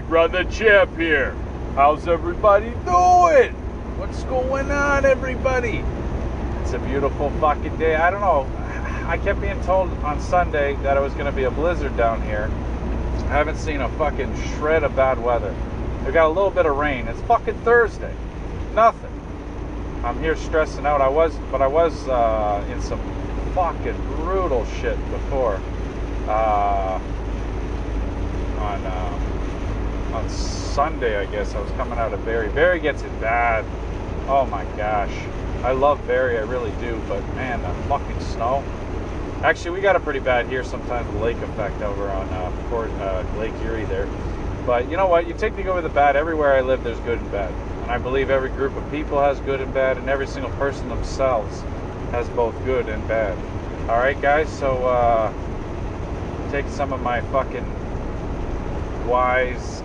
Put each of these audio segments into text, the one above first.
Big Brother Champ here. How's everybody doing? What's going on, everybody? It's a beautiful fucking day. I don't know. I kept being told on Sunday that it was going to be a blizzard down here. I haven't seen a fucking shred of bad weather. We got a little bit of rain. It's fucking Thursday. Nothing. I'm here stressing out. I was, but I was uh, in some fucking brutal shit before. Uh, on uh, on Sunday, I guess I was coming out of Barrie. Barrie gets it bad. Oh my gosh, I love Barrie, I really do. But man, that fucking snow. Actually, we got it pretty bad here. Sometimes lake effect over on uh, Port, uh, Lake Erie there. But you know what? You take the good with the bad. Everywhere I live, there's good and bad. And I believe every group of people has good and bad, and every single person themselves has both good and bad. All right, guys. So uh, take some of my fucking wise,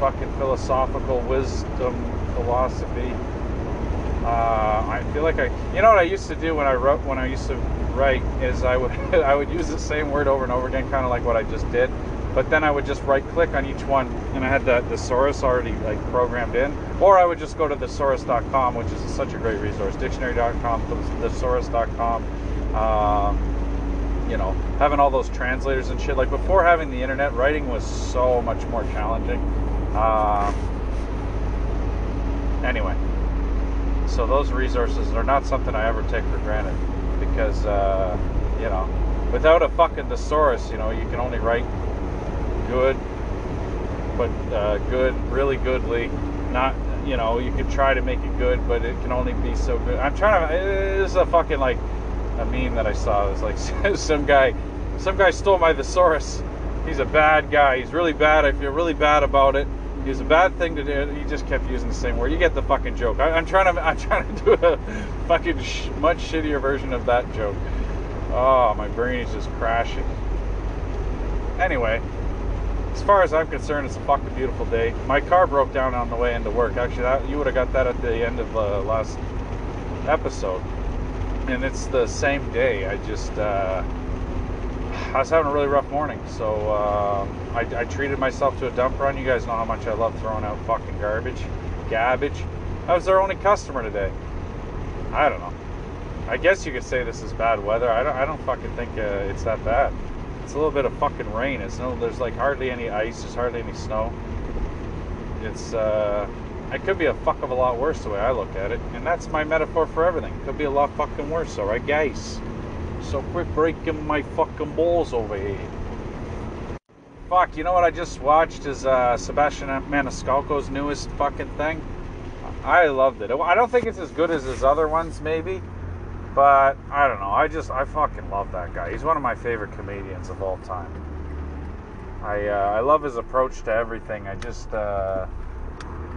fucking philosophical wisdom, philosophy. Uh, I feel like I, you know what I used to do when I wrote, when I used to write, is I would I would use the same word over and over again, kind of like what I just did. But then I would just right click on each one, and I had the thesaurus already like programmed in, or I would just go to thesaurus.com, which is such a great resource. Dictionary.com, thesaurus.com. Um, you know, having all those translators and shit. Like before having the internet, writing was so much more challenging. Um, anyway, so those resources are not something I ever take for granted because, uh, you know, without a fucking thesaurus, you know, you can only write good, but uh, good, really goodly. Not, you know, you can try to make it good, but it can only be so good. I'm trying to. This is a fucking like a meme that I saw. It was like some guy, some guy stole my thesaurus. He's a bad guy. He's really bad. I feel really bad about it. He's a bad thing to do. He just kept using the same word. You get the fucking joke. I, am trying to. I'm trying to do a fucking sh- much shittier version of that joke. Oh, my brain is just crashing. Anyway, as far as I'm concerned, it's a fucking beautiful day. My car broke down on the way into work. Actually, that, you would have got that at the end of the uh, last episode and it's the same day. I just uh, I was having a really rough morning, so uh, I, I, treated myself to a dump run. You guys know how much I love throwing out fucking garbage, garbage. I was their only customer today. I don't know. I guess you could say this is bad weather. I don't. I don't fucking think uh, it's that bad. It's a little bit of fucking rain. It's no. There's like hardly any ice. There's hardly any snow. It's uh, it could be a fuck of a lot worse the way I look at it. And that's my metaphor for everything. It could be a lot fucking worse, alright, guys? So quit breaking my fucking balls over here. Fuck, you know what I just watched is uh, Sebastian Maniscalco's newest fucking thing. I loved it. I don't think it's as good as his other ones, maybe. But I don't know. I just I fucking love that guy. He's one of my favorite comedians of all time. I uh, I love his approach to everything. I just uh,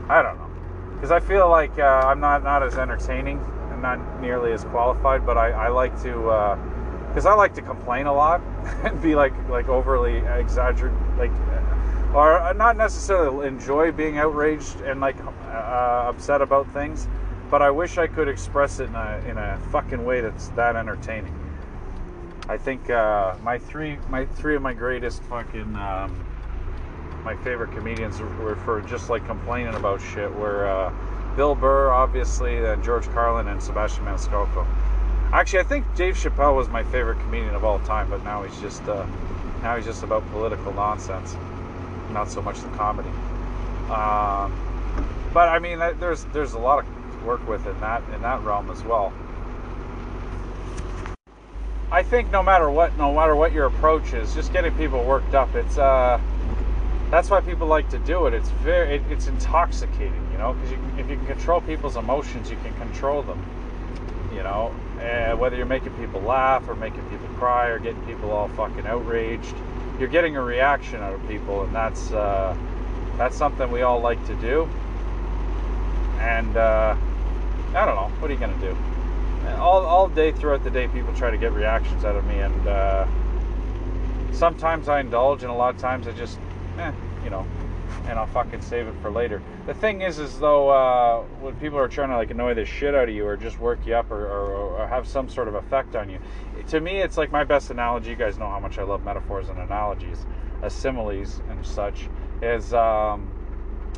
I don't know, because I feel like uh, I'm not not as entertaining and not nearly as qualified, but I, I like to because uh, I like to complain a lot and be like like overly exaggerated, like or not necessarily enjoy being outraged and like uh, upset about things, but I wish I could express it in a in a fucking way that's that entertaining. I think uh, my three my three of my greatest fucking um, my favorite comedians were for just like complaining about shit were uh, Bill Burr, obviously, then George Carlin and Sebastian Maniscalco. Actually, I think Dave Chappelle was my favorite comedian of all time, but now he's just uh, now he's just about political nonsense, not so much the comedy. Um, but I mean, there's there's a lot of work with in that in that realm as well. I think no matter what, no matter what your approach is, just getting people worked up. It's uh, that's why people like to do it. It's very, it, it's intoxicating, you know, because if you can control people's emotions, you can control them. You know, uh, whether you're making people laugh or making people cry or getting people all fucking outraged, you're getting a reaction out of people, and that's uh, that's something we all like to do. And uh, I don't know, what are you gonna do? All all day throughout the day, people try to get reactions out of me, and uh, sometimes I indulge, and a lot of times I just eh, you know, and I'll fucking save it for later. The thing is, is though, uh, when people are trying to like annoy the shit out of you or just work you up or, or, or, have some sort of effect on you, to me, it's like my best analogy. You guys know how much I love metaphors and analogies, uh, similes and such. Is um,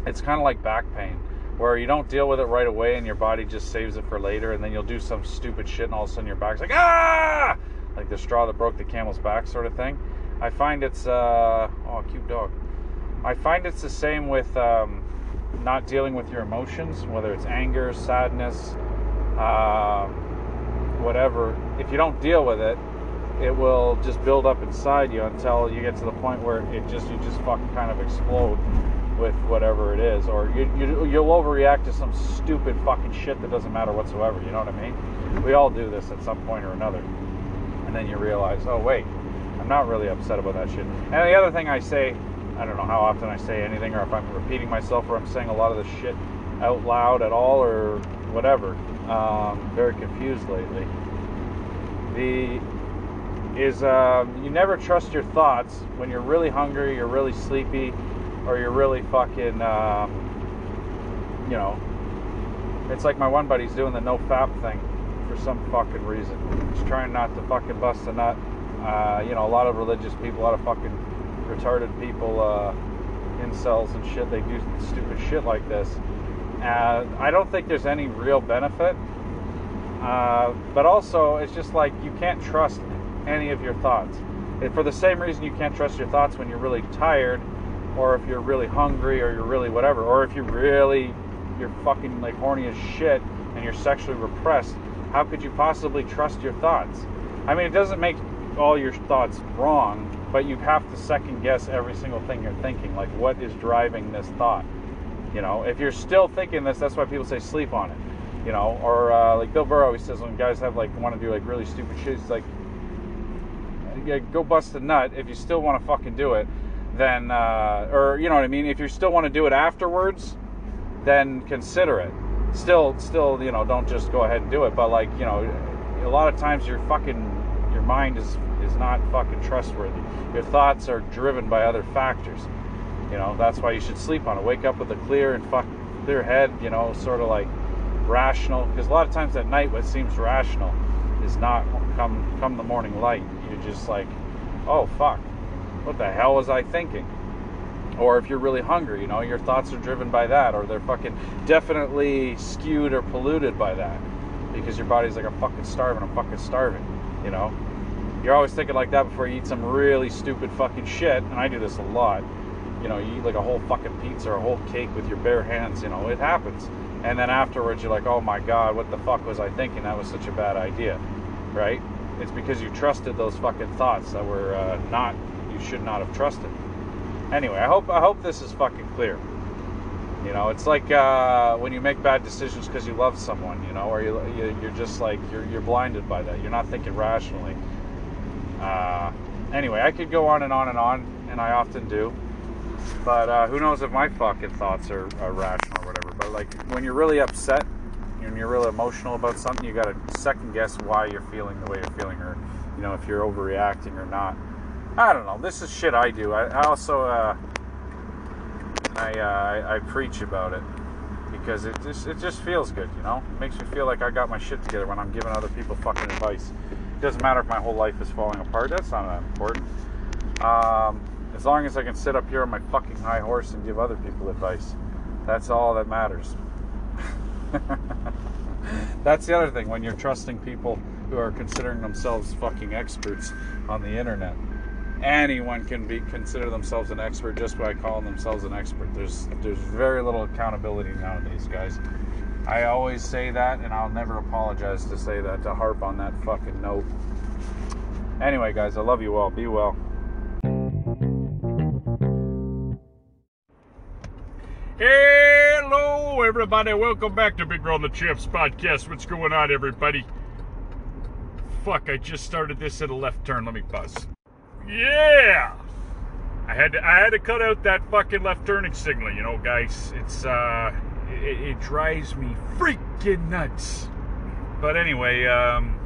it's kind of like back pain where you don't deal with it right away and your body just saves it for later and then you'll do some stupid shit and all of a sudden your back's like ah like the straw that broke the camel's back sort of thing i find it's uh oh cute dog i find it's the same with um, not dealing with your emotions whether it's anger sadness uh, whatever if you don't deal with it it will just build up inside you until you get to the point where it just you just fucking kind of explode with whatever it is, or you, you you'll overreact to some stupid fucking shit that doesn't matter whatsoever. You know what I mean? We all do this at some point or another, and then you realize, oh wait, I'm not really upset about that shit. And the other thing I say, I don't know how often I say anything, or if I'm repeating myself, or I'm saying a lot of this shit out loud at all, or whatever. Um, very confused lately. The is um, you never trust your thoughts when you're really hungry, you're really sleepy, or you're really fucking, um, you know. It's like my one buddy's doing the no fap thing for some fucking reason. He's trying not to fucking bust a nut. Uh, you know, a lot of religious people, a lot of fucking retarded people, uh, incels and shit, they do stupid shit like this. And I don't think there's any real benefit. Uh, but also, it's just like you can't trust any of your thoughts. for the same reason you can't trust your thoughts when you're really tired, or if you're really hungry, or you're really whatever, or if you're really you're fucking like horny as shit and you're sexually repressed. How could you possibly trust your thoughts? I mean, it doesn't make all your thoughts wrong, but you have to second guess every single thing you're thinking. Like, what is driving this thought? You know, if you're still thinking this, that's why people say sleep on it. You know, or uh, like Bill Burr always says when guys have like want to do like really stupid shit, he's like, go bust a nut if you still want to fucking do it. Then, uh, or you know what I mean. If you still want to do it afterwards, then consider it. Still, still, you know, don't just go ahead and do it. But like, you know, a lot of times your fucking your mind is is not fucking trustworthy. Your thoughts are driven by other factors. You know, that's why you should sleep on it. Wake up with a clear and fuck clear head. You know, sort of like rational. Because a lot of times at night, what seems rational is not come come the morning light. You're just like, oh fuck, what the hell was I thinking? Or if you're really hungry, you know, your thoughts are driven by that, or they're fucking definitely skewed or polluted by that. Because your body's like, I'm fucking starving, I'm fucking starving, you know? You're always thinking like that before you eat some really stupid fucking shit, and I do this a lot. You know, you eat like a whole fucking pizza or a whole cake with your bare hands, you know, it happens. And then afterwards, you're like, oh my god, what the fuck was I thinking? That was such a bad idea, right? It's because you trusted those fucking thoughts that were uh, not, you should not have trusted anyway, I hope I hope this is fucking clear. You know, it's like uh, when you make bad decisions because you love someone, you know, or you, you're just like you're you're blinded by that. You're not thinking rationally. Uh, anyway, I could go on and on and on, and I often do. But uh, who knows if my fucking thoughts are, are rational or whatever. But like when you're really upset, when you're really emotional about something, you got to second guess why you're feeling the way you're feeling, or you know if you're overreacting or not. I don't know. This is shit I do. I, I also uh, I, uh, I, I preach about it because it just it just feels good, you know. It makes me feel like I got my shit together when I'm giving other people fucking advice. It doesn't matter if my whole life is falling apart. That's not that important. Um, as long as I can sit up here on my fucking high horse and give other people advice, that's all that matters. that's the other thing when you're trusting people who are considering themselves fucking experts on the internet anyone can be consider themselves an expert just by calling themselves an expert. There's there's very little accountability nowadays, guys. I always say that, and I'll never apologize to say that to harp on that fucking note. Anyway, guys, I love you all. Be well. Hello, everybody. Welcome back to Big Ron the Champs podcast. What's going on, everybody? Fuck, I just started this at a left turn. Let me pause. Yeah. I had to, I had to cut out that fucking left turning signal, you know, guys. It's uh it, it drives me freaking nuts. But anyway, um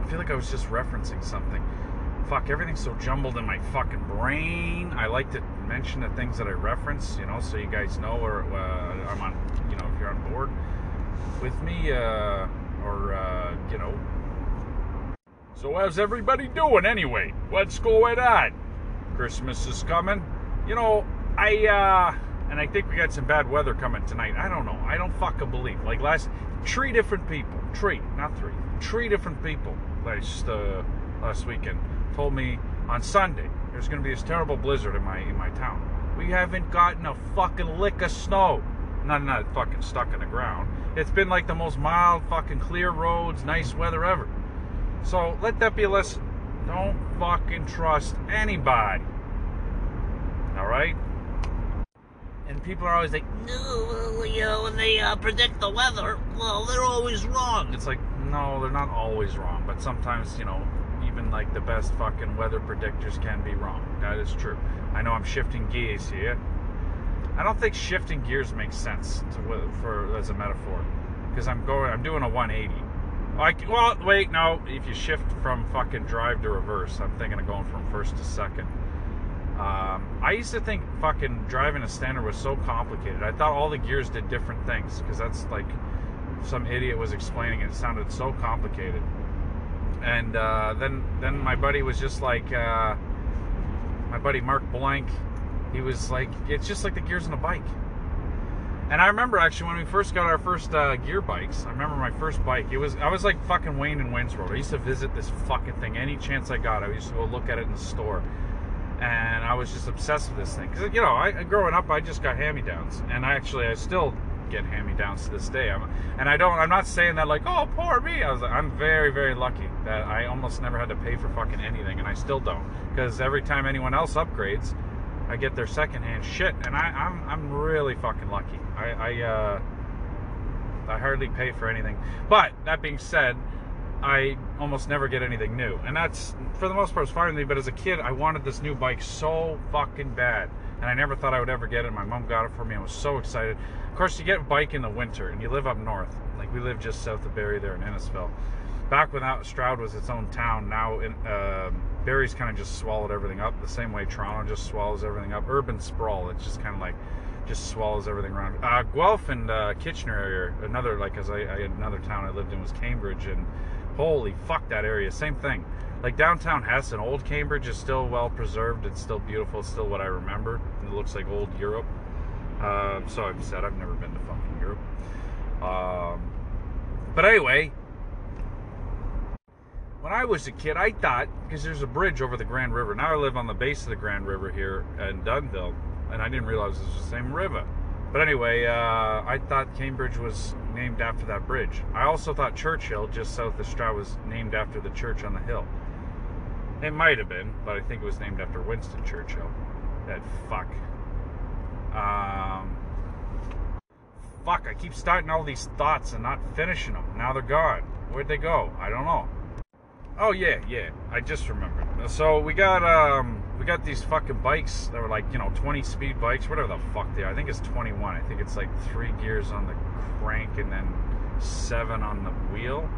I feel like I was just referencing something. Fuck, everything's so jumbled in my fucking brain. I like to mention the things that I reference, you know, so you guys know or uh, I'm on, you know, if you're on board with me uh or uh, you know, so how's everybody doing anyway? What's going on? Christmas is coming. You know, I uh and I think we got some bad weather coming tonight. I don't know. I don't fucking believe. Like last, three different people, three, not three, three different people last uh, last weekend told me on Sunday there's going to be this terrible blizzard in my in my town. We haven't gotten a fucking lick of snow. Not not fucking stuck in the ground. It's been like the most mild, fucking clear roads, nice weather ever. So let that be a lesson. Don't fucking trust anybody. All right. And people are always like, No, you know, when they uh, predict the weather, well, they're always wrong. It's like, no, they're not always wrong, but sometimes, you know, even like the best fucking weather predictors can be wrong. That is true. I know I'm shifting gears here. I don't think shifting gears makes sense to, for as a metaphor because I'm going, I'm doing a 180. Like, well, wait, no. If you shift from fucking drive to reverse, I'm thinking of going from first to second. Um, I used to think fucking driving a standard was so complicated. I thought all the gears did different things because that's like some idiot was explaining it. it sounded so complicated. And uh, then then my buddy was just like uh, my buddy Mark Blank. He was like, it's just like the gears on a bike. And I remember actually when we first got our first uh, gear bikes. I remember my first bike. It was I was like fucking Wayne and Wayne's World. I used to visit this fucking thing any chance I got. I used to go look at it in the store and I was just obsessed with this thing because you know, I growing up, I just got hand-me-downs, and I actually I still get hand-me-downs to this day. I'm, and I don't. I'm not saying that like, oh, poor me. I was. I'm very, very lucky that I almost never had to pay for fucking anything, and I still don't because every time anyone else upgrades, I get their secondhand shit, and I, I'm I'm really fucking lucky. I I, uh, I hardly pay for anything. But that being said. I almost never get anything new. And that's, for the most part, it's fine with me. But as a kid, I wanted this new bike so fucking bad. And I never thought I would ever get it. My mom got it for me. I was so excited. Of course, you get a bike in the winter, and you live up north. Like, we live just south of Barrie there in Innisfil. Back when that Stroud was its own town, now in, uh, Barrie's kind of just swallowed everything up the same way Toronto just swallows everything up. Urban sprawl. It's just kind of like just swallows everything around. Uh, Guelph and uh, Kitchener area, another like as I, I another town I lived in was Cambridge, and holy fuck that area. Same thing. Like downtown Hess and old Cambridge is still well preserved. It's still beautiful. It's still what I remember. It looks like old Europe. Uh, so I've said I've never been to fucking Europe. Um, but anyway, when I was a kid, I thought because there's a bridge over the Grand River. Now I live on the base of the Grand River here in Dunnville, and I didn't realize it was the same river. But anyway, uh, I thought Cambridge was named after that bridge. I also thought Churchill, just south of Stroud, was named after the church on the hill. It might have been, but I think it was named after Winston Churchill. That fuck. Um, fuck, I keep starting all these thoughts and not finishing them. Now they're gone. Where'd they go? I don't know. Oh yeah, yeah. I just remembered. So we got um we got these fucking bikes that were like, you know, 20 speed bikes, whatever the fuck they are. I think it's 21. I think it's like three gears on the crank and then seven on the wheel.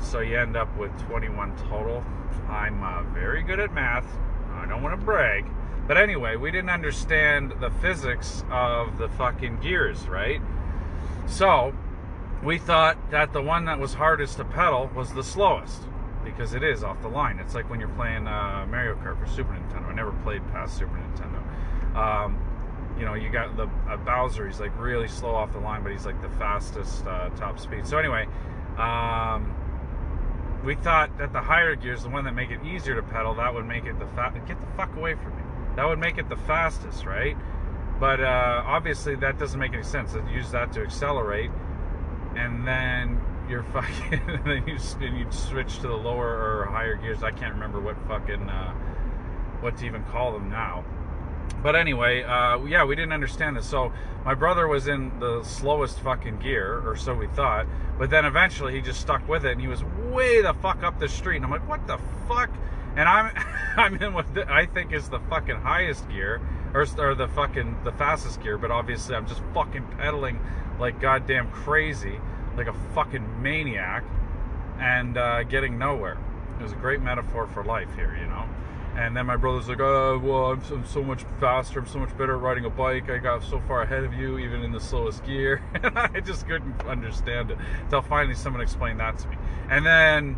So you end up with 21 total. I'm uh, very good at math. I don't want to brag. But anyway, we didn't understand the physics of the fucking gears, right? So we thought that the one that was hardest to pedal was the slowest because it is off the line. It's like when you're playing uh, Mario Kart for Super Nintendo. I never played past Super Nintendo. Um, you know, you got the uh, Bowser. He's like really slow off the line, but he's like the fastest uh, top speed. So anyway, um, we thought that the higher gears, the one that make it easier to pedal, that would make it the fa- get the fuck away from me. That would make it the fastest, right? But uh, obviously, that doesn't make any sense. Use that to accelerate, and then you're fucking and then you and you switch to the lower or higher gears. I can't remember what fucking uh, what to even call them now. But anyway, uh, yeah, we didn't understand this. So my brother was in the slowest fucking gear, or so we thought. But then eventually he just stuck with it, and he was way the fuck up the street. And I'm like, what the fuck? And I'm I'm in what I think is the fucking highest gear, or, or the fucking the fastest gear. But obviously I'm just fucking pedaling like goddamn crazy like a fucking maniac and uh, getting nowhere. It was a great metaphor for life here, you know. And then my brother's like, oh, well, I'm, I'm, so much faster. I'm so much better at riding a bike. I got so far ahead of you, even in the slowest gear. And I just couldn't understand it until finally someone explained that to me. And then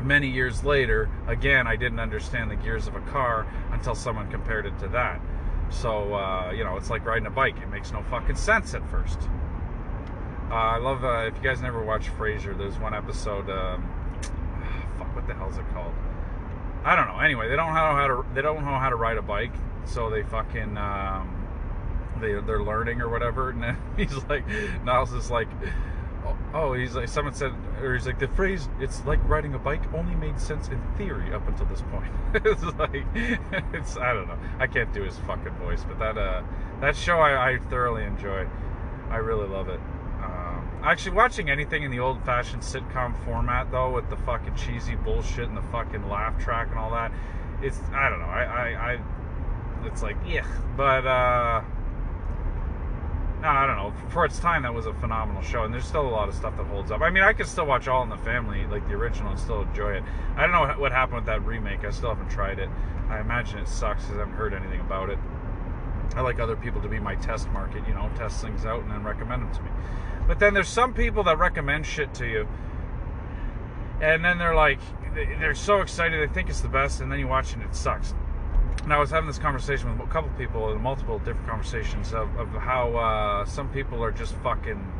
many years later, again, I didn't understand the gears of a car until someone compared it to that. So uh, you know, it's like riding a bike. It makes no fucking sense at first. Uh, I love uh, if you guys never watched Frasier. There's one episode. Um, fuck, what the hell's it called? I don't know. Anyway, they don't know how to they don't know how to ride a bike, so they fucking um, they they're learning or whatever. And then he's like, Niles is like, oh, oh, he's like someone said, or he's like the phrase "it's like riding a bike" only made sense in theory up until this point. it's like it's I don't know. I can't do his fucking voice, but that uh that show I, I thoroughly enjoy. I really love it. Actually, watching anything in the old-fashioned sitcom format though, with the fucking cheesy bullshit and the fucking laugh track and all that, it's I don't know. I I, I it's like yeah, but uh no, I don't know. For its time, that was a phenomenal show, and there's still a lot of stuff that holds up. I mean, I could still watch All in the Family, like the original, and still enjoy it. I don't know what happened with that remake. I still haven't tried it. I imagine it sucks because I haven't heard anything about it. I like other people to be my test market, you know, test things out and then recommend them to me. But then there's some people that recommend shit to you, and then they're like, they're so excited, they think it's the best, and then you watch it and it sucks and I was having this conversation with a couple people in multiple different conversations of, of how uh, some people are just fucking,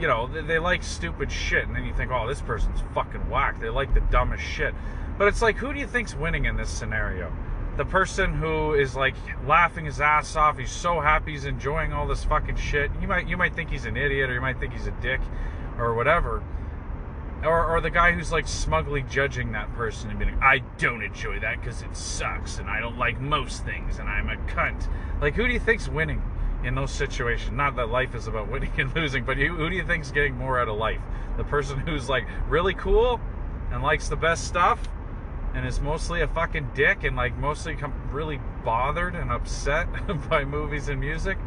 you know, they, they, like stupid shit, and then you think, oh, this person's fucking whack. They like the dumbest shit, but it's like, who do you think's winning in this scenario? The person who is like laughing his ass off. He's so happy. He's enjoying all this fucking shit. You might you might think he's an idiot, or you might think he's a dick, or whatever or, or the guy who's like smugly judging that person and being like, I don't enjoy that because it sucks and I don't like most things and I'm a cunt. Like, who do you think's winning in those situations? Not that life is about winning and losing, but who, who do you think's getting more out of life? The person who's like really cool and likes the best stuff and is mostly a fucking dick and like mostly really bothered and upset by movies and music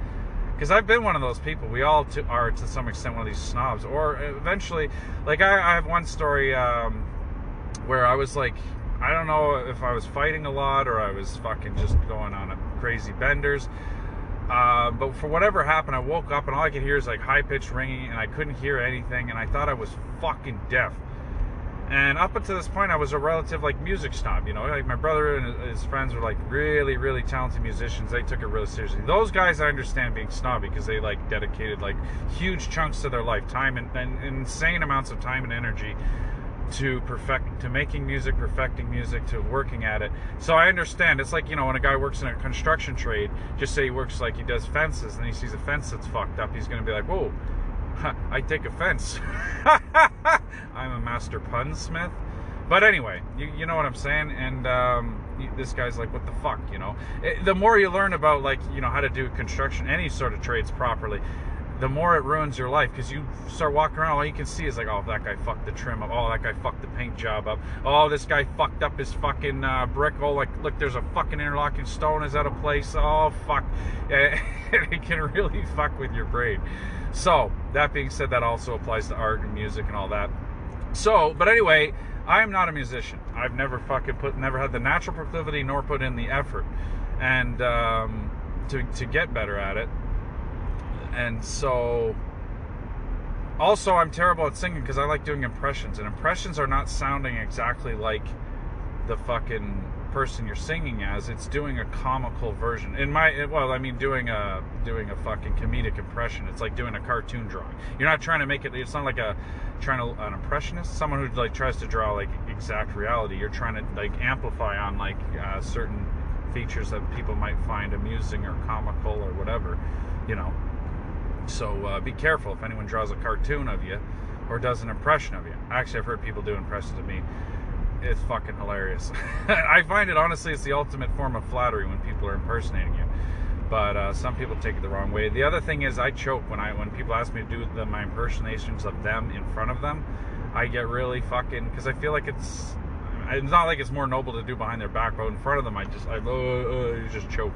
because I've been one of those people. We all to, are to some extent one of these snobs. Or eventually, like I, I have one story um, where I was like, I don't know if I was fighting a lot or I was fucking just going on a crazy benders. Uh, but for whatever happened, I woke up and all I could hear is like high pitched ringing, and I couldn't hear anything, and I thought I was fucking deaf. And up until this point, I was a relative like music snob. You know, like my brother and his friends were like really, really talented musicians. They took it really seriously. Those guys, I understand being snobby because they like dedicated like huge chunks of their life, time and, and insane amounts of time and energy to perfect to making music, perfecting music, to working at it. So I understand. It's like you know when a guy works in a construction trade. Just say he works like he does fences, and he sees a fence that's fucked up. He's going to be like, whoa I take offense. I'm a master punsmith. But anyway, you, you know what I'm saying? And um, this guy's like, what the fuck, you know? It, the more you learn about, like, you know, how to do construction, any sort of trades properly, the more it ruins your life because you start walking around, all you can see is like, oh, that guy fucked the trim up. Oh, that guy fucked the paint job up. Oh, this guy fucked up his fucking uh, brick. Oh, like, look, there's a fucking interlocking stone is out of place. Oh, fuck. it can really fuck with your brain. So, that being said, that also applies to art and music and all that. So, but anyway, I am not a musician. I've never fucking put, never had the natural proclivity nor put in the effort, and um, to to get better at it. And so, also, I'm terrible at singing because I like doing impressions, and impressions are not sounding exactly like the fucking person you're singing as. It's doing a comical version. In my well, I mean doing a doing a fucking comedic impression. It's like doing a cartoon drawing. You're not trying to make it. It's not like a trying to an impressionist, someone who like tries to draw like exact reality. You're trying to like amplify on like uh, certain features that people might find amusing or comical or whatever, you know. So uh, be careful if anyone draws a cartoon of you or does an impression of you. Actually, I've heard people do impressions of me it's fucking hilarious. I find it honestly it's the ultimate form of flattery when people are impersonating you. But uh, some people take it the wrong way. The other thing is I choke when I when people ask me to do the, my impersonations of them in front of them. I get really fucking because I feel like it's it's not like it's more noble to do behind their back, but in front of them I just I uh, uh, just choke.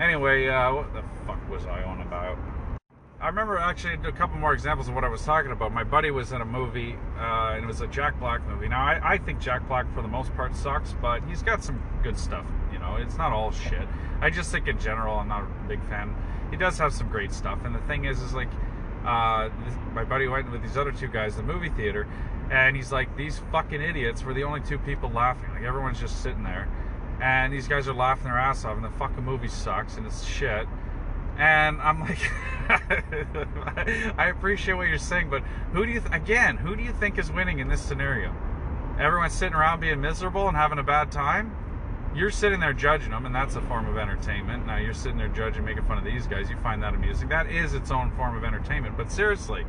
Anyway, uh, what the fuck was I on about? I remember actually a couple more examples of what I was talking about. My buddy was in a movie, uh, and it was a Jack Black movie. Now, I, I, think Jack Black, for the most part, sucks, but he's got some good stuff. You know, it's not all shit. I just think in general, I'm not a big fan. He does have some great stuff, and the thing is, is like, uh, this, my buddy went with these other two guys to the movie theater, and he's like, these fucking idiots were the only two people laughing. Like everyone's just sitting there, and these guys are laughing their ass off, and the fucking movie sucks and it's shit. And I'm like, I appreciate what you're saying, but who do you, th- again, who do you think is winning in this scenario? Everyone's sitting around being miserable and having a bad time? You're sitting there judging them, and that's a form of entertainment. Now you're sitting there judging, making fun of these guys. You find that amusing. That is its own form of entertainment. But seriously,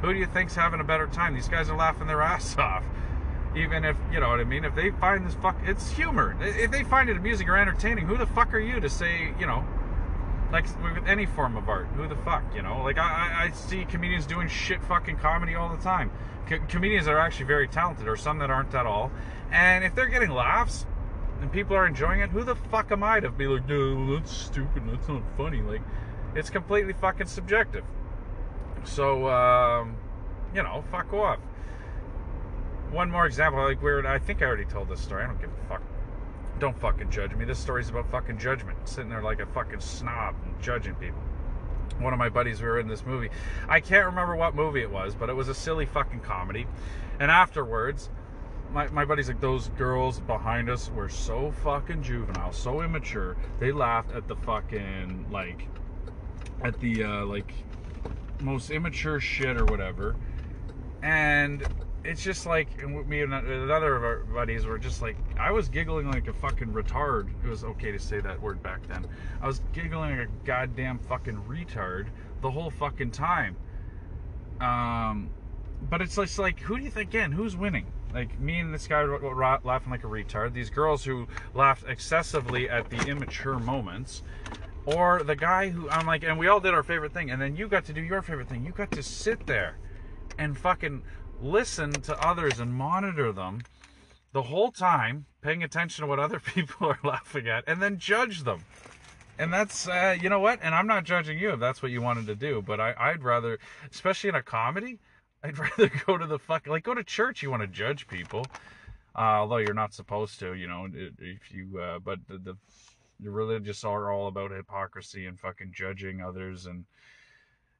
who do you think's having a better time? These guys are laughing their ass off. Even if, you know what I mean, if they find this fuck, it's humor. If they find it amusing or entertaining, who the fuck are you to say, you know, like with any form of art, who the fuck, you know? Like I, I see comedians doing shit fucking comedy all the time. Co- comedians are actually very talented, or some that aren't at all. And if they're getting laughs and people are enjoying it, who the fuck am I to be like, no, that's stupid, that's not funny? Like, it's completely fucking subjective. So, um, you know, fuck off. One more example, like weird. I think I already told this story. I don't give a fuck. Don't fucking judge me. This story's about fucking judgment. Sitting there like a fucking snob and judging people. One of my buddies, we were in this movie. I can't remember what movie it was, but it was a silly fucking comedy. And afterwards, my, my buddy's like, those girls behind us were so fucking juvenile, so immature. They laughed at the fucking, like, at the, uh, like, most immature shit or whatever. And it's just like and me and another of our buddies were just like I was giggling like a fucking retard. It was okay to say that word back then. I was giggling like a goddamn fucking retard the whole fucking time. Um, but it's just like who do you think again? Who's winning? Like me and this guy were laughing like a retard. These girls who laughed excessively at the immature moments. Or the guy who I'm like, and we all did our favorite thing, and then you got to do your favorite thing. You got to sit there and fucking listen to others and monitor them the whole time, paying attention to what other people are laughing at, and then judge them. And that's, uh, you know what? And I'm not judging you if that's what you wanted to do, but I, I'd rather, especially in a comedy, I'd rather go to the fuck, like go to church. You want to judge people, uh, although you're not supposed to, you know, if you, uh, but the, the, the religious are all about hypocrisy and fucking judging others and,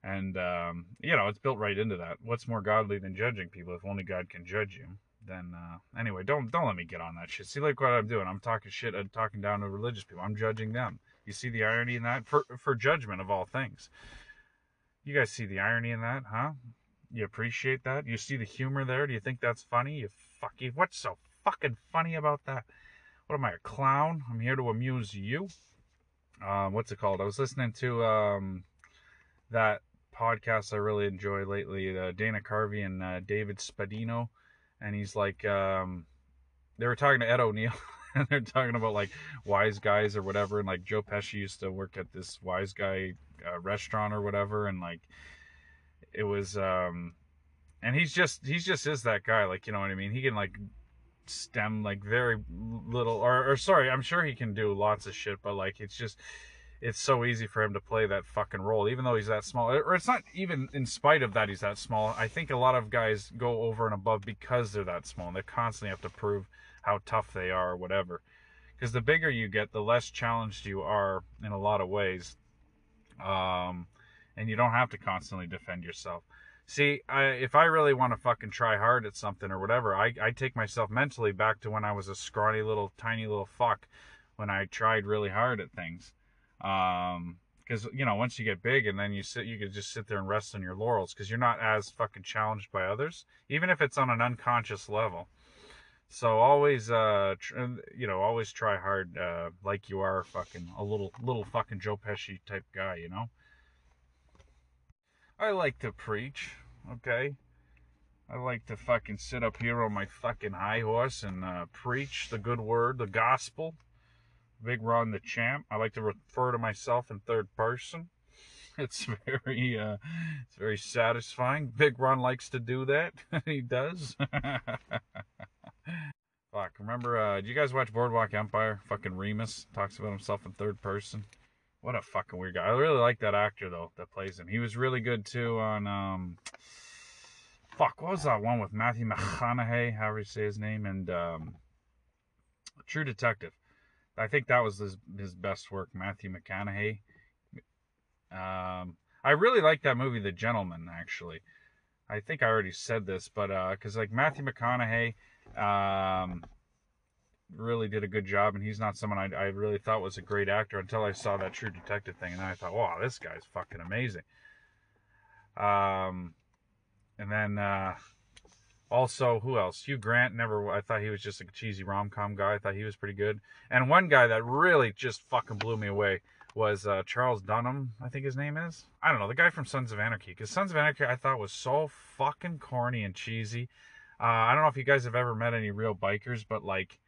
and um, you know it's built right into that. What's more godly than judging people? If only god can judge you then uh, anyway don't don't let me get on that shit. See like what i'm doing. I'm talking shit i'm talking down to religious people. I'm judging them. You see the irony in that? For for judgment of all things. You guys see the irony in that huh? You appreciate that? You see the humor there? Do you think that's funny? You fuck you what's so fucking funny about that? What am i a clown? I'm here to amuse you? Um, what's it called? I was listening to um, that podcasts I really enjoy lately. Uh, Dana Carvey and uh, David Spadino, and he's like, um, they were talking to Ed O'Neill, and they're talking about like wise guys or whatever, and like Joe Pesci used to work at this wise guy uh, restaurant or whatever, and like it was, um, and he's just he's just is that guy, like you know what I mean? He can like stem like very little, or, or sorry, I'm sure he can do lots of shit, but like it's just it's so easy for him to play that fucking role, even though he's that small. Or it's not even in spite of that he's that small. I think a lot of guys go over and above because they're that small and they constantly have to prove how tough they are or whatever. Because the bigger you get, the less challenged you are in a lot of ways. Um, and you don't have to constantly defend yourself. See, I, if I really want to fucking try hard at something or whatever, I, I take myself mentally back to when I was a scrawny little, tiny little fuck when I tried really hard at things um, because you know once you get big and then you sit, you could just sit there and rest on your laurels because you're not as fucking challenged by others, even if it's on an unconscious level. So always, uh, tr- you know, always try hard, uh, like you are fucking a little, little fucking Joe Pesci type guy, you know. I like to preach, okay. I like to fucking sit up here on my fucking high horse and uh, preach the good word, the gospel. Big Ron the Champ. I like to refer to myself in third person. It's very, uh, it's very satisfying. Big Ron likes to do that. he does. Fuck. Remember, uh, do you guys watch Boardwalk Empire? Fucking Remus talks about himself in third person. What a fucking weird guy. I really like that actor though that plays him. He was really good too on um. Fuck, what was that one with Matthew McConaughey? However you say his name, and um, True Detective. I think that was his, his best work, Matthew McConaughey. Um, I really like that movie, The Gentlemen. Actually, I think I already said this, but because uh, like Matthew McConaughey, um, really did a good job, and he's not someone I, I really thought was a great actor until I saw that True Detective thing, and then I thought, wow, this guy's fucking amazing. Um, and then uh, also, who else? Hugh Grant. Never. I thought he was just a cheesy rom com guy. I thought he was pretty good. And one guy that really just fucking blew me away was uh, Charles Dunham. I think his name is. I don't know the guy from Sons of Anarchy. Because Sons of Anarchy, I thought was so fucking corny and cheesy. Uh, I don't know if you guys have ever met any real bikers, but like,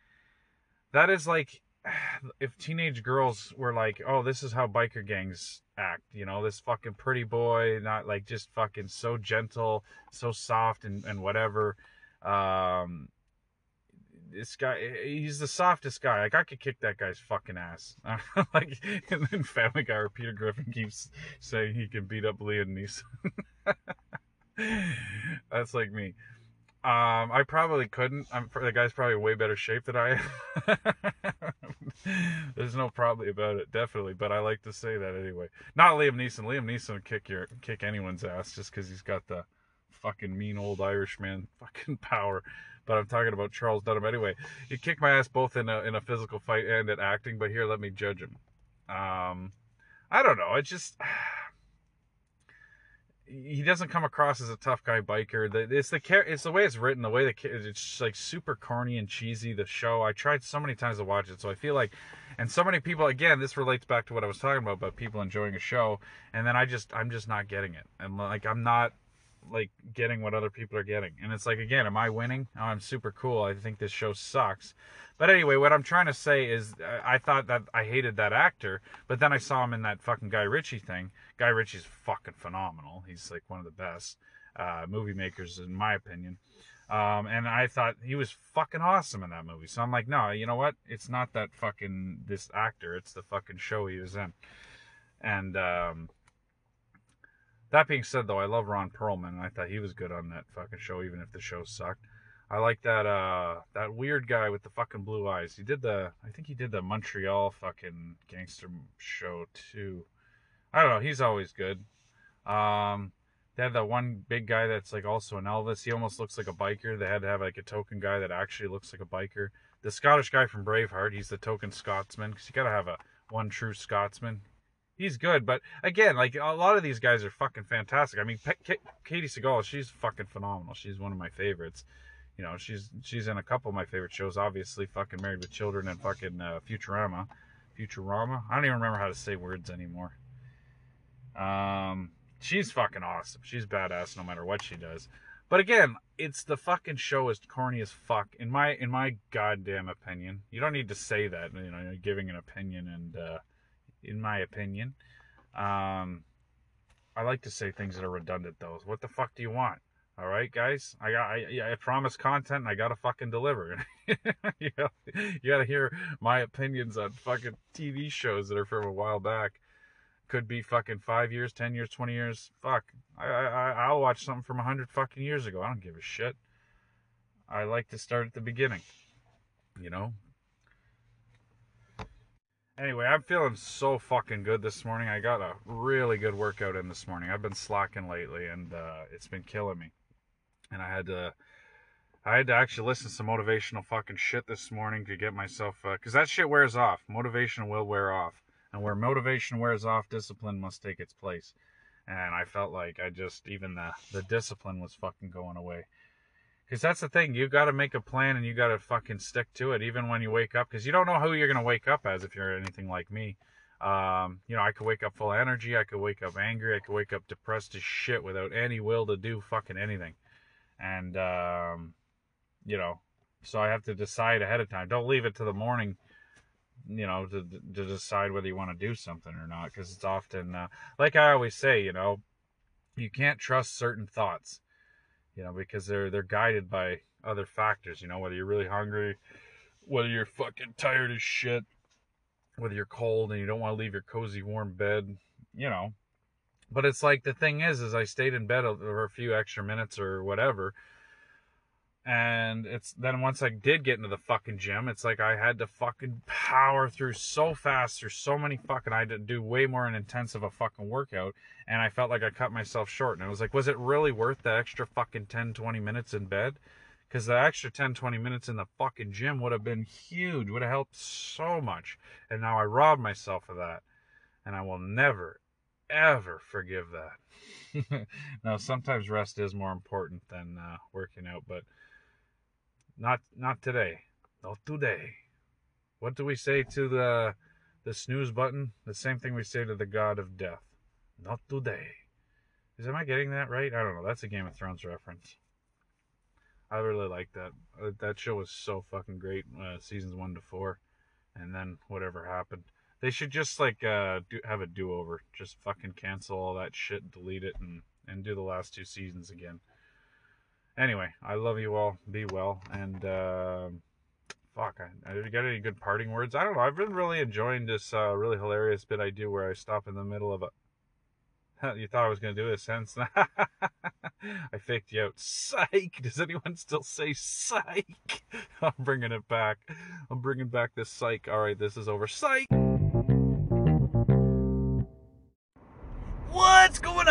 that is like, if teenage girls were like, oh, this is how biker gangs act, you know, this fucking pretty boy, not like just fucking so gentle, so soft and, and whatever. Um, this guy, he's the softest guy. Like I could kick that guy's fucking ass. like, and then Family Guy or Peter Griffin keeps saying he can beat up Liam Neeson. That's like me. Um, I probably couldn't. I'm the guy's probably way better shape than I am. There's no probably about it, definitely. But I like to say that anyway. Not Liam Neeson. Liam Neeson would kick your kick anyone's ass just because he's got the fucking mean old Irishman fucking power. But I'm talking about Charles Dunham anyway. He kicked my ass both in a in a physical fight and at acting. But here, let me judge him. Um, I don't know. It just he doesn't come across as a tough guy biker. It's the it's the way it's written, the way the it's like super corny and cheesy. The show I tried so many times to watch it, so I feel like, and so many people again, this relates back to what I was talking about about people enjoying a show, and then I just I'm just not getting it, and like I'm not like getting what other people are getting. And it's like again, am I winning? Oh, I'm super cool. I think this show sucks. But anyway, what I'm trying to say is uh, I thought that I hated that actor, but then I saw him in that fucking Guy Ritchie thing. Guy Ritchie's fucking phenomenal. He's like one of the best uh, movie makers in my opinion. Um, and I thought he was fucking awesome in that movie. So I'm like, no, you know what? It's not that fucking this actor. It's the fucking show he was in. And um, that being said, though, I love Ron Perlman. I thought he was good on that fucking show, even if the show sucked. I like that uh that weird guy with the fucking blue eyes. He did the I think he did the Montreal fucking gangster show too. I don't know. He's always good. Um, they had that one big guy that's like also an Elvis. He almost looks like a biker. They had to have like a token guy that actually looks like a biker. The Scottish guy from Braveheart. He's the token Scotsman because you gotta have a one true Scotsman he's good. But again, like a lot of these guys are fucking fantastic. I mean, Katey Sagal, she's fucking phenomenal. She's one of my favorites. You know, she's she's in a couple of my favorite shows. Obviously, fucking Married with Children and fucking uh, Futurama. Futurama. I don't even remember how to say words anymore. Um, she's fucking awesome. She's badass no matter what she does. But again, it's the fucking show is corny as fuck in my in my goddamn opinion. You don't need to say that. You know, you're giving an opinion and. uh in my opinion. Um, I like to say things that are redundant, though. What the fuck do you want? All right, guys. I got. I, I promise content, and I gotta fucking deliver. you, you gotta hear my opinions on fucking TV shows that are from a while back. Could be fucking five years, ten years, twenty years. Fuck. I I I'll watch something from a hundred fucking years ago. I don't give a shit. I like to start at the beginning. You know, Anyway, I'm feeling so fucking good this morning. I got a really good workout in this morning. I've been slacking lately, and uh, it's been killing me. And I had to, I had to actually listen to some motivational fucking shit this morning to get myself, because uh, that shit wears off. Motivation will wear off, and where motivation wears off, discipline must take its place. And I felt like I just even the the discipline was fucking going away. Because that's the thing, you got to make a plan and you got to fucking stick to it, even when you wake up. Because you don't know who you're gonna wake up as if you're anything like me. Um, you know, I could wake up full of energy, I could wake up angry, I could wake up depressed as shit without any will to do fucking anything. And um, you know, so I have to decide ahead of time. Don't leave it to the morning you know to to decide whether you want to do something or not because it's often uh, like I always say you know you can't trust certain thoughts you know, because they're they're guided by other factors, you know, whether you're really hungry, whether you're fucking tired as shit, whether you're cold and you don't want to leave your cozy warm bed, you know. But it's like the thing is is I stayed in bed for a few extra minutes or whatever and it's then once I did get into the fucking gym, it's like I had to fucking power through so fast through so many fucking I had to do way more an intensive a fucking workout and I felt like I cut myself short and I was like, was it really worth that extra fucking 10, 20 minutes in bed? Because the extra 10, 20 minutes in the fucking gym would have been huge, would have helped so much. And now I robbed myself of that. And I will never, ever forgive that. now, sometimes rest is more important than uh, working out, but not not today. Not today. What do we say to the the snooze button? The same thing we say to the god of death. Not today. Is am I getting that right? I don't know. That's a Game of Thrones reference. I really like that. Uh, that show was so fucking great. Uh, seasons one to four, and then whatever happened. They should just like uh, do, have a do over. Just fucking cancel all that shit, delete it, and and do the last two seasons again. Anyway, I love you all. Be well, and uh, fuck, I, I got any good parting words? I don't know. I've been really enjoying this uh, really hilarious bit I do where I stop in the middle of a you thought I was going to do a sentence. I faked you out. Psych. Does anyone still say psych? I'm bringing it back. I'm bringing back this psych. All right, this is over. Psych.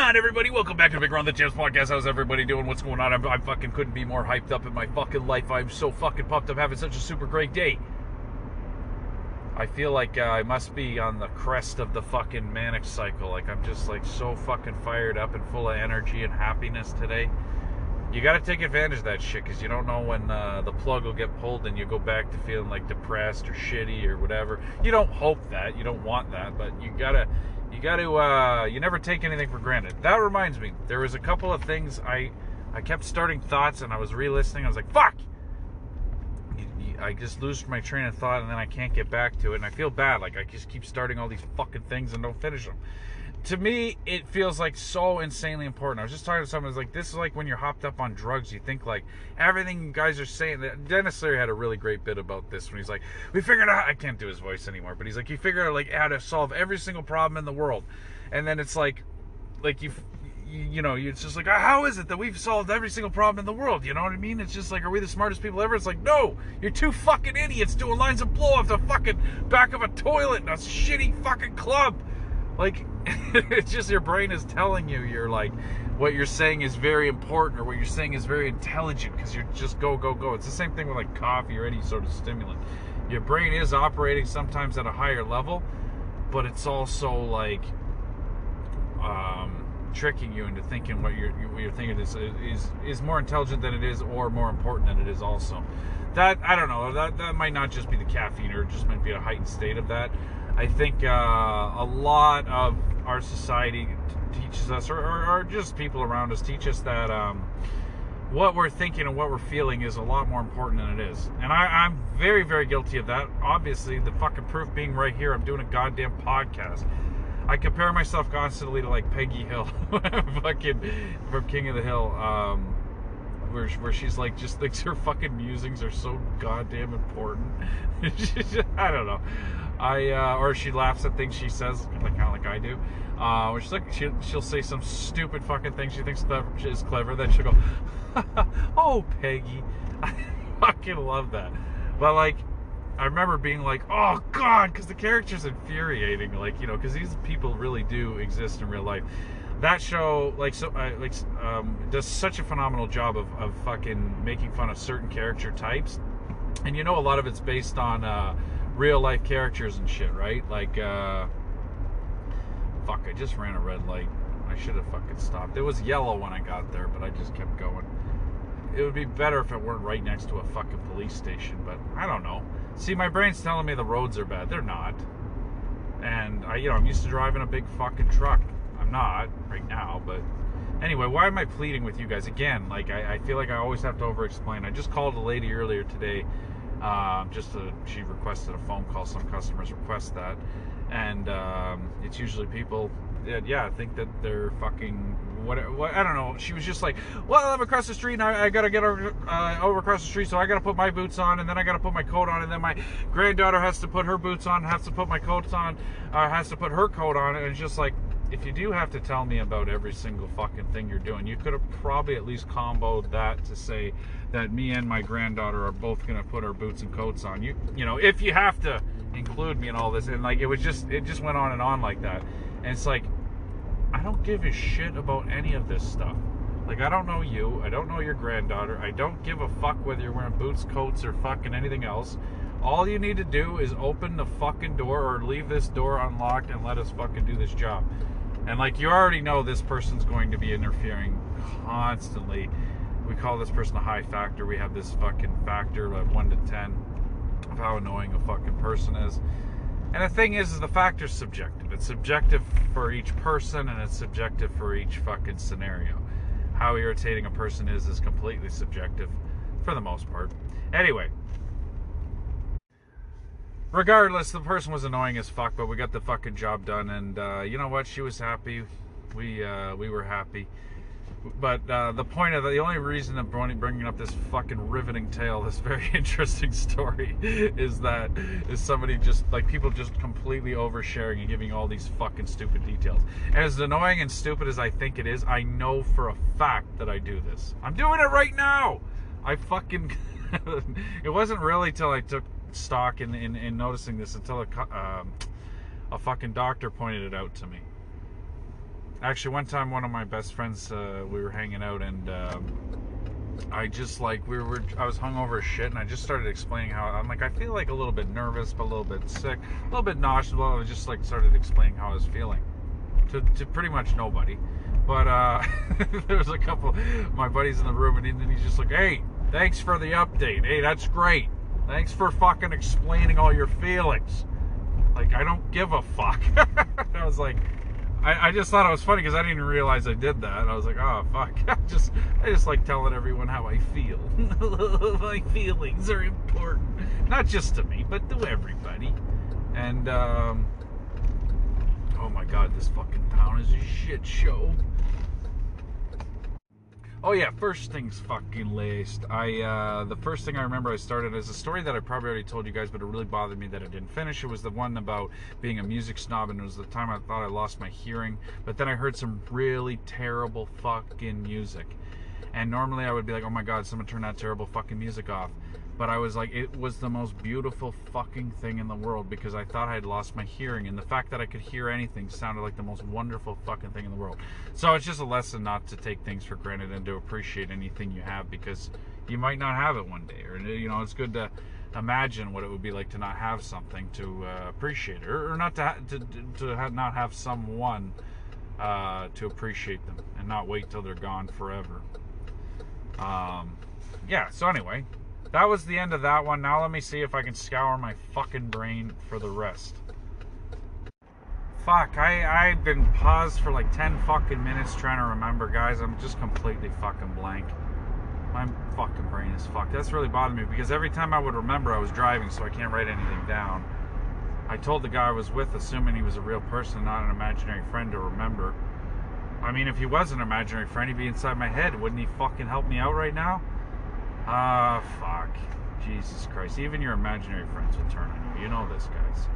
On, everybody? Welcome back to Big Ron the Champs podcast. How's everybody doing? What's going on? I'm, I fucking couldn't be more hyped up in my fucking life. I'm so fucking pumped. I'm having such a super great day. I feel like uh, I must be on the crest of the fucking manic cycle. Like I'm just like so fucking fired up and full of energy and happiness today. You got to take advantage of that shit because you don't know when uh, the plug will get pulled and you go back to feeling like depressed or shitty or whatever. You don't hope that, you don't want that, but you gotta, you gotta, uh, you never take anything for granted. That reminds me, there was a couple of things I, I kept starting thoughts and I was re-listening. I was like, fuck I just lose my train of thought and then I can't get back to it. And I feel bad. Like I just keep starting all these fucking things and don't finish them. To me, it feels like so insanely important. I was just talking to someone. Was like, this is like when you're hopped up on drugs. You think like everything you guys are saying. That Denis Leary had a really great bit about this when he's like, we figured out. I can't do his voice anymore, but he's like, you figured out like how to solve every single problem in the world, and then it's like, like you you know, it's just like, uh, how is it that we've solved every single problem in the world? You know what I mean? It's just like, are we the smartest people ever? It's like, no, you're two fucking idiots doing lines of blow off the fucking back of a toilet in a shitty fucking club. Like, it's just your brain is telling you you're like, what you're saying is very important or what you're saying is very intelligent because you're just go, go, go. It's the same thing with like coffee or any sort of stimulant. Your brain is operating sometimes at a higher level, but it's also like, um, tricking you into thinking what you're what you're thinking is is is more intelligent than it is, or more important than it is. Also, that I don't know. That that might not just be the caffeine, or just might be a heightened state of that. I think uh, a lot of our society teaches us, or, or, or, just people around us teach us that um, what we're thinking and what we're feeling is a lot more important than it is. And I, I'm very, very guilty of that. Obviously, the fucking proof being right here. I'm doing a goddamn podcast. I compare myself constantly to like Peggy Hill, fucking from King of the Hill, um, where where she's like just thinks her fucking musings are so goddamn important. I don't know. I uh, or she laughs at things she says, like kind of like I do. Uh, she's like she, she'll say some stupid fucking thing she thinks is clever, then she'll go, "Oh, Peggy." I fucking love that. But like I remember being like, "Oh God," because the character's infuriating. Like you know, because these people really do exist in real life. That show, like so, uh, like um, does such a phenomenal job of, of fucking making fun of certain character types, and you know, a lot of it's based on uh, real life characters and shit, right? Like, uh, fuck, I just ran a red light. I should have fucking stopped. It was yellow when I got there, but I just kept going. It would be better if it weren't right next to a fucking police station, but I don't know. See, my brain's telling me the roads are bad. They're not. And I, you know, I'm used to driving a big fucking truck. I'm not right now, but anyway, why am I pleading with you guys again? Like, I, I feel like I always have to over-explain. I just called a lady earlier today. Um, just to, she requested a phone call. Some customers request that, and um, it's usually people that yeah think that they're fucking what, what, I don't know. She was just like, "Well, I'm across the street, and I, I gotta get over, uh, over across the street, so I gotta put my boots on, and then I gotta put my coat on, and then my granddaughter has to put her boots on, has to put my coats on, uh, has to put her coat on, and it's just like, if you do have to tell me about every single fucking thing you're doing, you could have probably at least comboed that to say that me and my granddaughter are both gonna put our boots and coats on. You, you know, if you have to include me in all this, and like it was just, it just went on and on like that, and it's like I don't give a shit about any of this stuff. Like, I don't know you. I don't know your granddaughter. I don't give a fuck whether you're wearing boots, coats, or fucking anything else. All you need to do is open the fucking door or leave this door unlocked and let us fucking do this job. And like you already know, this person's going to be interfering constantly. We call this person a high factor. We have this fucking factor of 1 to 10 of how annoying a fucking person is. And the thing is, is the factor's subjective. It's subjective for each person and it's subjective for each fucking scenario. How irritating a person is is completely subjective for the most part. Anyway, regardless, the person was annoying as fuck, but we got the fucking job done, and uh, you know what? She was happy. We uh, we were happy. But uh, the point of the, the only reason I'm bringing up this fucking riveting tale, this very interesting story, is that is somebody just like people just completely oversharing and giving all these fucking stupid details. As annoying and stupid as I think it is, I know for a fact that I do this. I'm doing it right now. I fucking. it wasn't really till I took stock in, in, in noticing this until a, um, a fucking doctor pointed it out to me. Actually, one time, one of my best friends, uh, we were hanging out, and um, I just like we were. I was hungover as shit, and I just started explaining how I'm like I feel like a little bit nervous, but a little bit sick, a little bit nauseous. I just like started explaining how I was feeling to, to pretty much nobody. But uh, there was a couple my buddies in the room, and then he's just like, "Hey, thanks for the update. Hey, that's great." Thanks for fucking explaining all your feelings. Like, I don't give a fuck. I was like, I, I, just thought it was funny because I didn't realize I did that. I was like, oh fuck. I just I just like telling everyone how I feel. My feelings are important. Not just to me, but to everybody. And um Oh my god, this fucking town is a shit show. Oh yeah, first things fucking laced. I uh, the first thing I remember I started is a story that I probably already told you guys, but it really bothered me that I didn't finish. It was the one about being a music snob, and it was the time I thought I lost my hearing. But then I heard some really terrible fucking music, and normally I would be like, "Oh my god, someone turn that terrible fucking music off." But I was like, it was the most beautiful fucking thing in the world because I thought I had lost my hearing, and the fact that I could hear anything sounded like the most wonderful fucking thing in the world. So it's just a lesson not to take things for granted and to appreciate anything you have because you might not have it one day, or you know, it's good to imagine what it would be like to not have something to uh, appreciate or, or not to ha- to to have not have someone uh, to appreciate them, and not wait till they're gone forever. Um, yeah. So anyway that was the end of that one. Now let me see if I can scour my fucking brain for the rest. Fuck, I, I've been paused for like 10 fucking minutes trying to remember, guys. I'm just completely fucking blank. My fucking brain is fucked. That's really bothering me because every time I would remember, I was driving, so I can't write anything down. I told the guy I was with, assuming he was a real person, not an imaginary friend, to remember. I mean, if he was an imaginary friend, he'd be inside my head. Wouldn't he fucking help me out right now? Ah, fuck. Jesus Christ. Even your imaginary friends will turn on you. You know this, guys.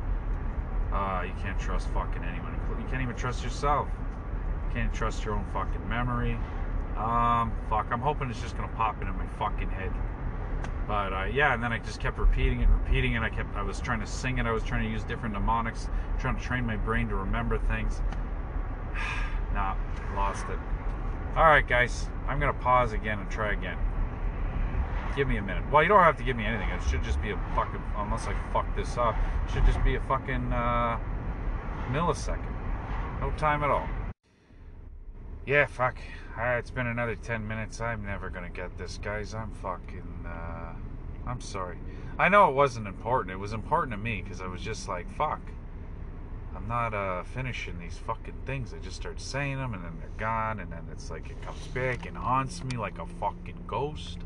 Uh, you can't trust fucking anyone. You can't even trust yourself. You can't trust your own fucking memory. Um, fuck. I'm hoping it's just gonna pop into my fucking head. But uh, yeah, and then I just kept repeating it, and repeating it. I kept, I was trying to sing it. I was trying to use different mnemonics, trying to train my brain to remember things. nah, lost it. All right, guys. I'm gonna pause again and try again. Give me a minute. Well, you don't have to give me anything. It should just be a fucking, unless I fuck this up, should just be a fucking uh, millisecond. No time at all. Yeah, fuck. Uh, it's been another 10 minutes. I'm never gonna get this, guys. I'm fucking, uh, I'm sorry. I know it wasn't important. It was important to me because I was just like, fuck. I'm not uh, finishing these fucking things. I just start saying them and then they're gone, and then it's like it comes back and haunts me like a fucking ghost.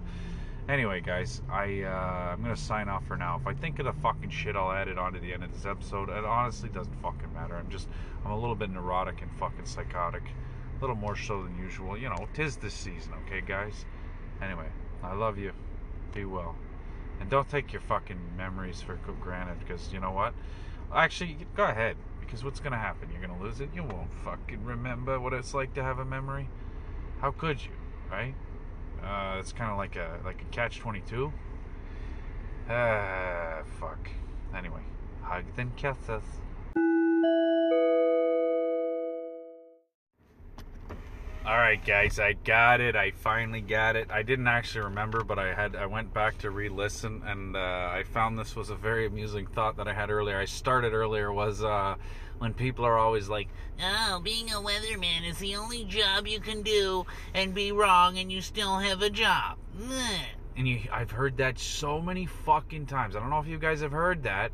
Anyway, guys, I uh, I'm gonna sign off for now. If I think of the fucking shit, I'll add it on to the end of this episode. It honestly doesn't fucking matter. I'm just I'm a little bit neurotic and fucking psychotic, a little more so than usual. You know, tis this season, okay, guys. Anyway, I love you. Be well, and don't take your fucking memories for granted. Because you know what? Actually, go ahead. Because what's gonna happen? You're gonna lose it. You won't fucking remember what it's like to have a memory. How could you, right? Uh, it's kind of like a like a catch twenty two. Ah, fuck. Anyway, hug then kisses. All right, guys, I got it. I finally got it. I didn't actually remember, but I had I went back to re-listen, and uh, I found this was a very amusing thought that I had earlier. I started earlier was uh, when people are always like, Oh, being a weatherman is the only job you can do and be wrong and you still have a job. And you I've heard that so many fucking times. I don't know if you guys have heard that,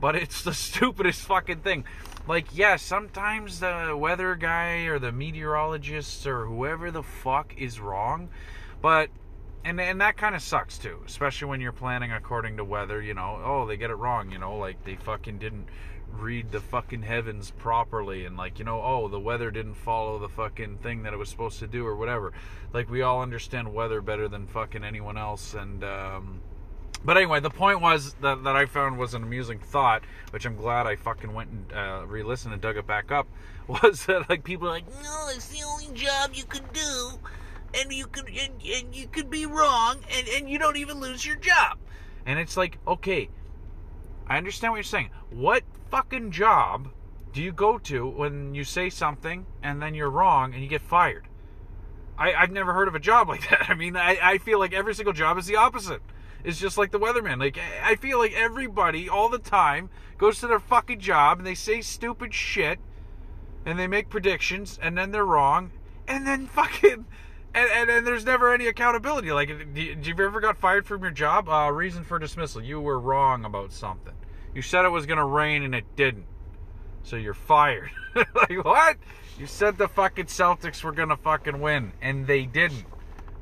but it's the stupidest fucking thing. Like, yeah, sometimes the weather guy or the meteorologist or whoever the fuck is wrong, but and and that kind of sucks too, especially when you're planning according to weather. You know, oh they get it wrong. You know, like they fucking didn't read the fucking heavens properly, and like you know, oh the weather didn't follow the fucking thing that it was supposed to do or whatever. Like we all understand weather better than fucking anyone else, and. um but anyway, the point was that, that I found was an amusing thought, which I'm glad I fucking went and uh, re-listened and dug it back up. Was that like people are like, No, it's the only job you can do and you could and, and you could be wrong and, and you don't even lose your job. and it's like, okay, I understand what you're saying. What fucking job do you go to when you say something and then you're wrong and you get fired? I, I've never heard of a job like that. I mean, I, I feel like every single job is the opposite. It's just like the weatherman. Like I feel like everybody all the time goes to their fucking job and they say stupid shit and they make predictions and then they're wrong and then fucking and, and, and there's never any accountability. Like, you you ever got fired from your job? Uh, reason for dismissal: you were wrong about something. You said it was gonna rain and it didn't, so you're fired. like what? You said the fucking Celtics were gonna fucking win and they didn't,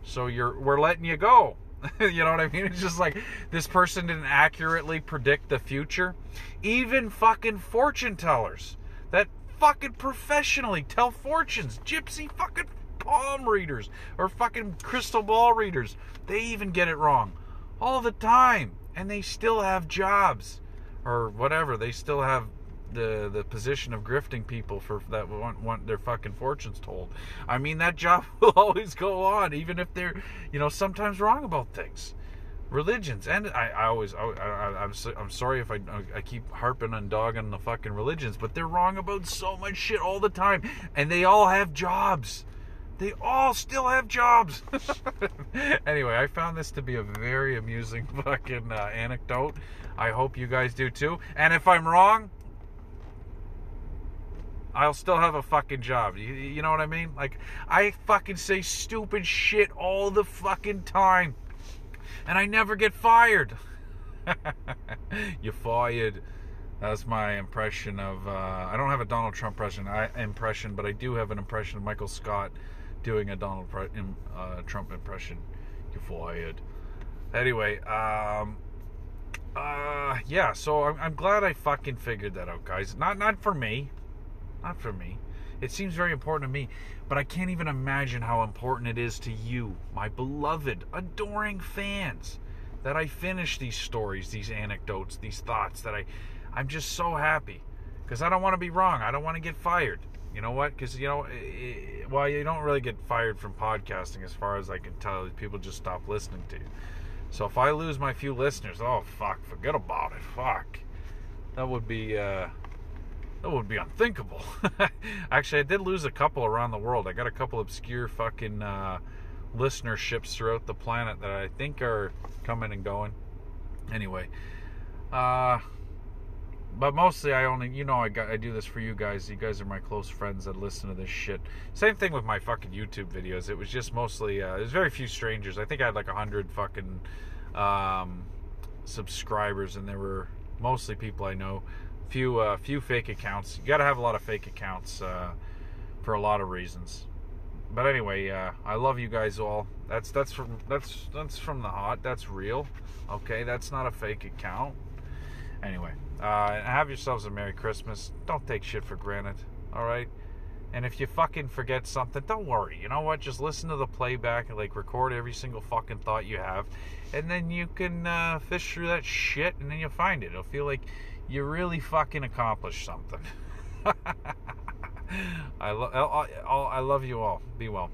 so you're we're letting you go. you know what I mean? It's just like this person didn't accurately predict the future. Even fucking fortune tellers that fucking professionally tell fortunes, gypsy fucking palm readers or fucking crystal ball readers, they even get it wrong all the time and they still have jobs or whatever. They still have the the position of grifting people for that want, want their fucking fortunes told. I mean that job will always go on even if they're, you know, sometimes wrong about things. Religions and I, I always I, I, I'm so, I'm sorry if I I keep harping on dogging the fucking religions, but they're wrong about so much shit all the time, and they all have jobs. They all still have jobs. anyway, I found this to be a very amusing fucking uh, anecdote. I hope you guys do too. And if I'm wrong, I'll still have a fucking job. You, you know what I mean? Like, I fucking say stupid shit all the fucking time. And I never get fired. you fired. That's my impression of. Uh, I don't have a Donald Trump impression, I, impression, but I do have an impression of Michael Scott doing a Donald uh, Trump impression. You're fired. Anyway, um, uh, yeah. So I'm, I'm glad I fucking figured that out, guys. Not not for me, not for me. It seems very important to me, but I can't even imagine how important it is to you, my beloved, adoring fans, that I finish these stories, these anecdotes, these thoughts. That I, I'm just so happy because I don't want to be wrong. I don't want to get fired. You know what? Because you know, eh, well, you don't really get fired from podcasting, as far as I can tell. People just stop listening to you. So if I lose my few listeners, oh fuck, forget about it. Fuck, that would be uh, that would be unthinkable. Actually, I did lose a couple around the world. I got a couple obscure fucking uh, listenerships throughout the planet that I think are coming and going. Anyway, uh, but mostly I only, you know, I got I do this for you guys. You guys are my close friends that listen to this shit. Same thing with my fucking YouTube videos. It was just mostly, uh, there's very few strangers. I think I had like a hundred fucking um, subscribers, and there were mostly people I know. Few, uh, few fake accounts. You got to have a lot of fake accounts uh, for a lot of reasons. But anyway, uh, I love you guys all. That's that's from that's that's from the hot. That's real. Okay, that's not a fake account. Anyway, uh, have yourselves a Merry Christmas. Don't take shit for granted. All right. And if you fucking forget something, don't worry. You know what? Just listen to the playback and like record every single fucking thought you have, and then you can uh, fish through that shit, and then you'll find it. It'll feel like you really fucking accomplished something. I, lo- I, I, I love you all. Be well.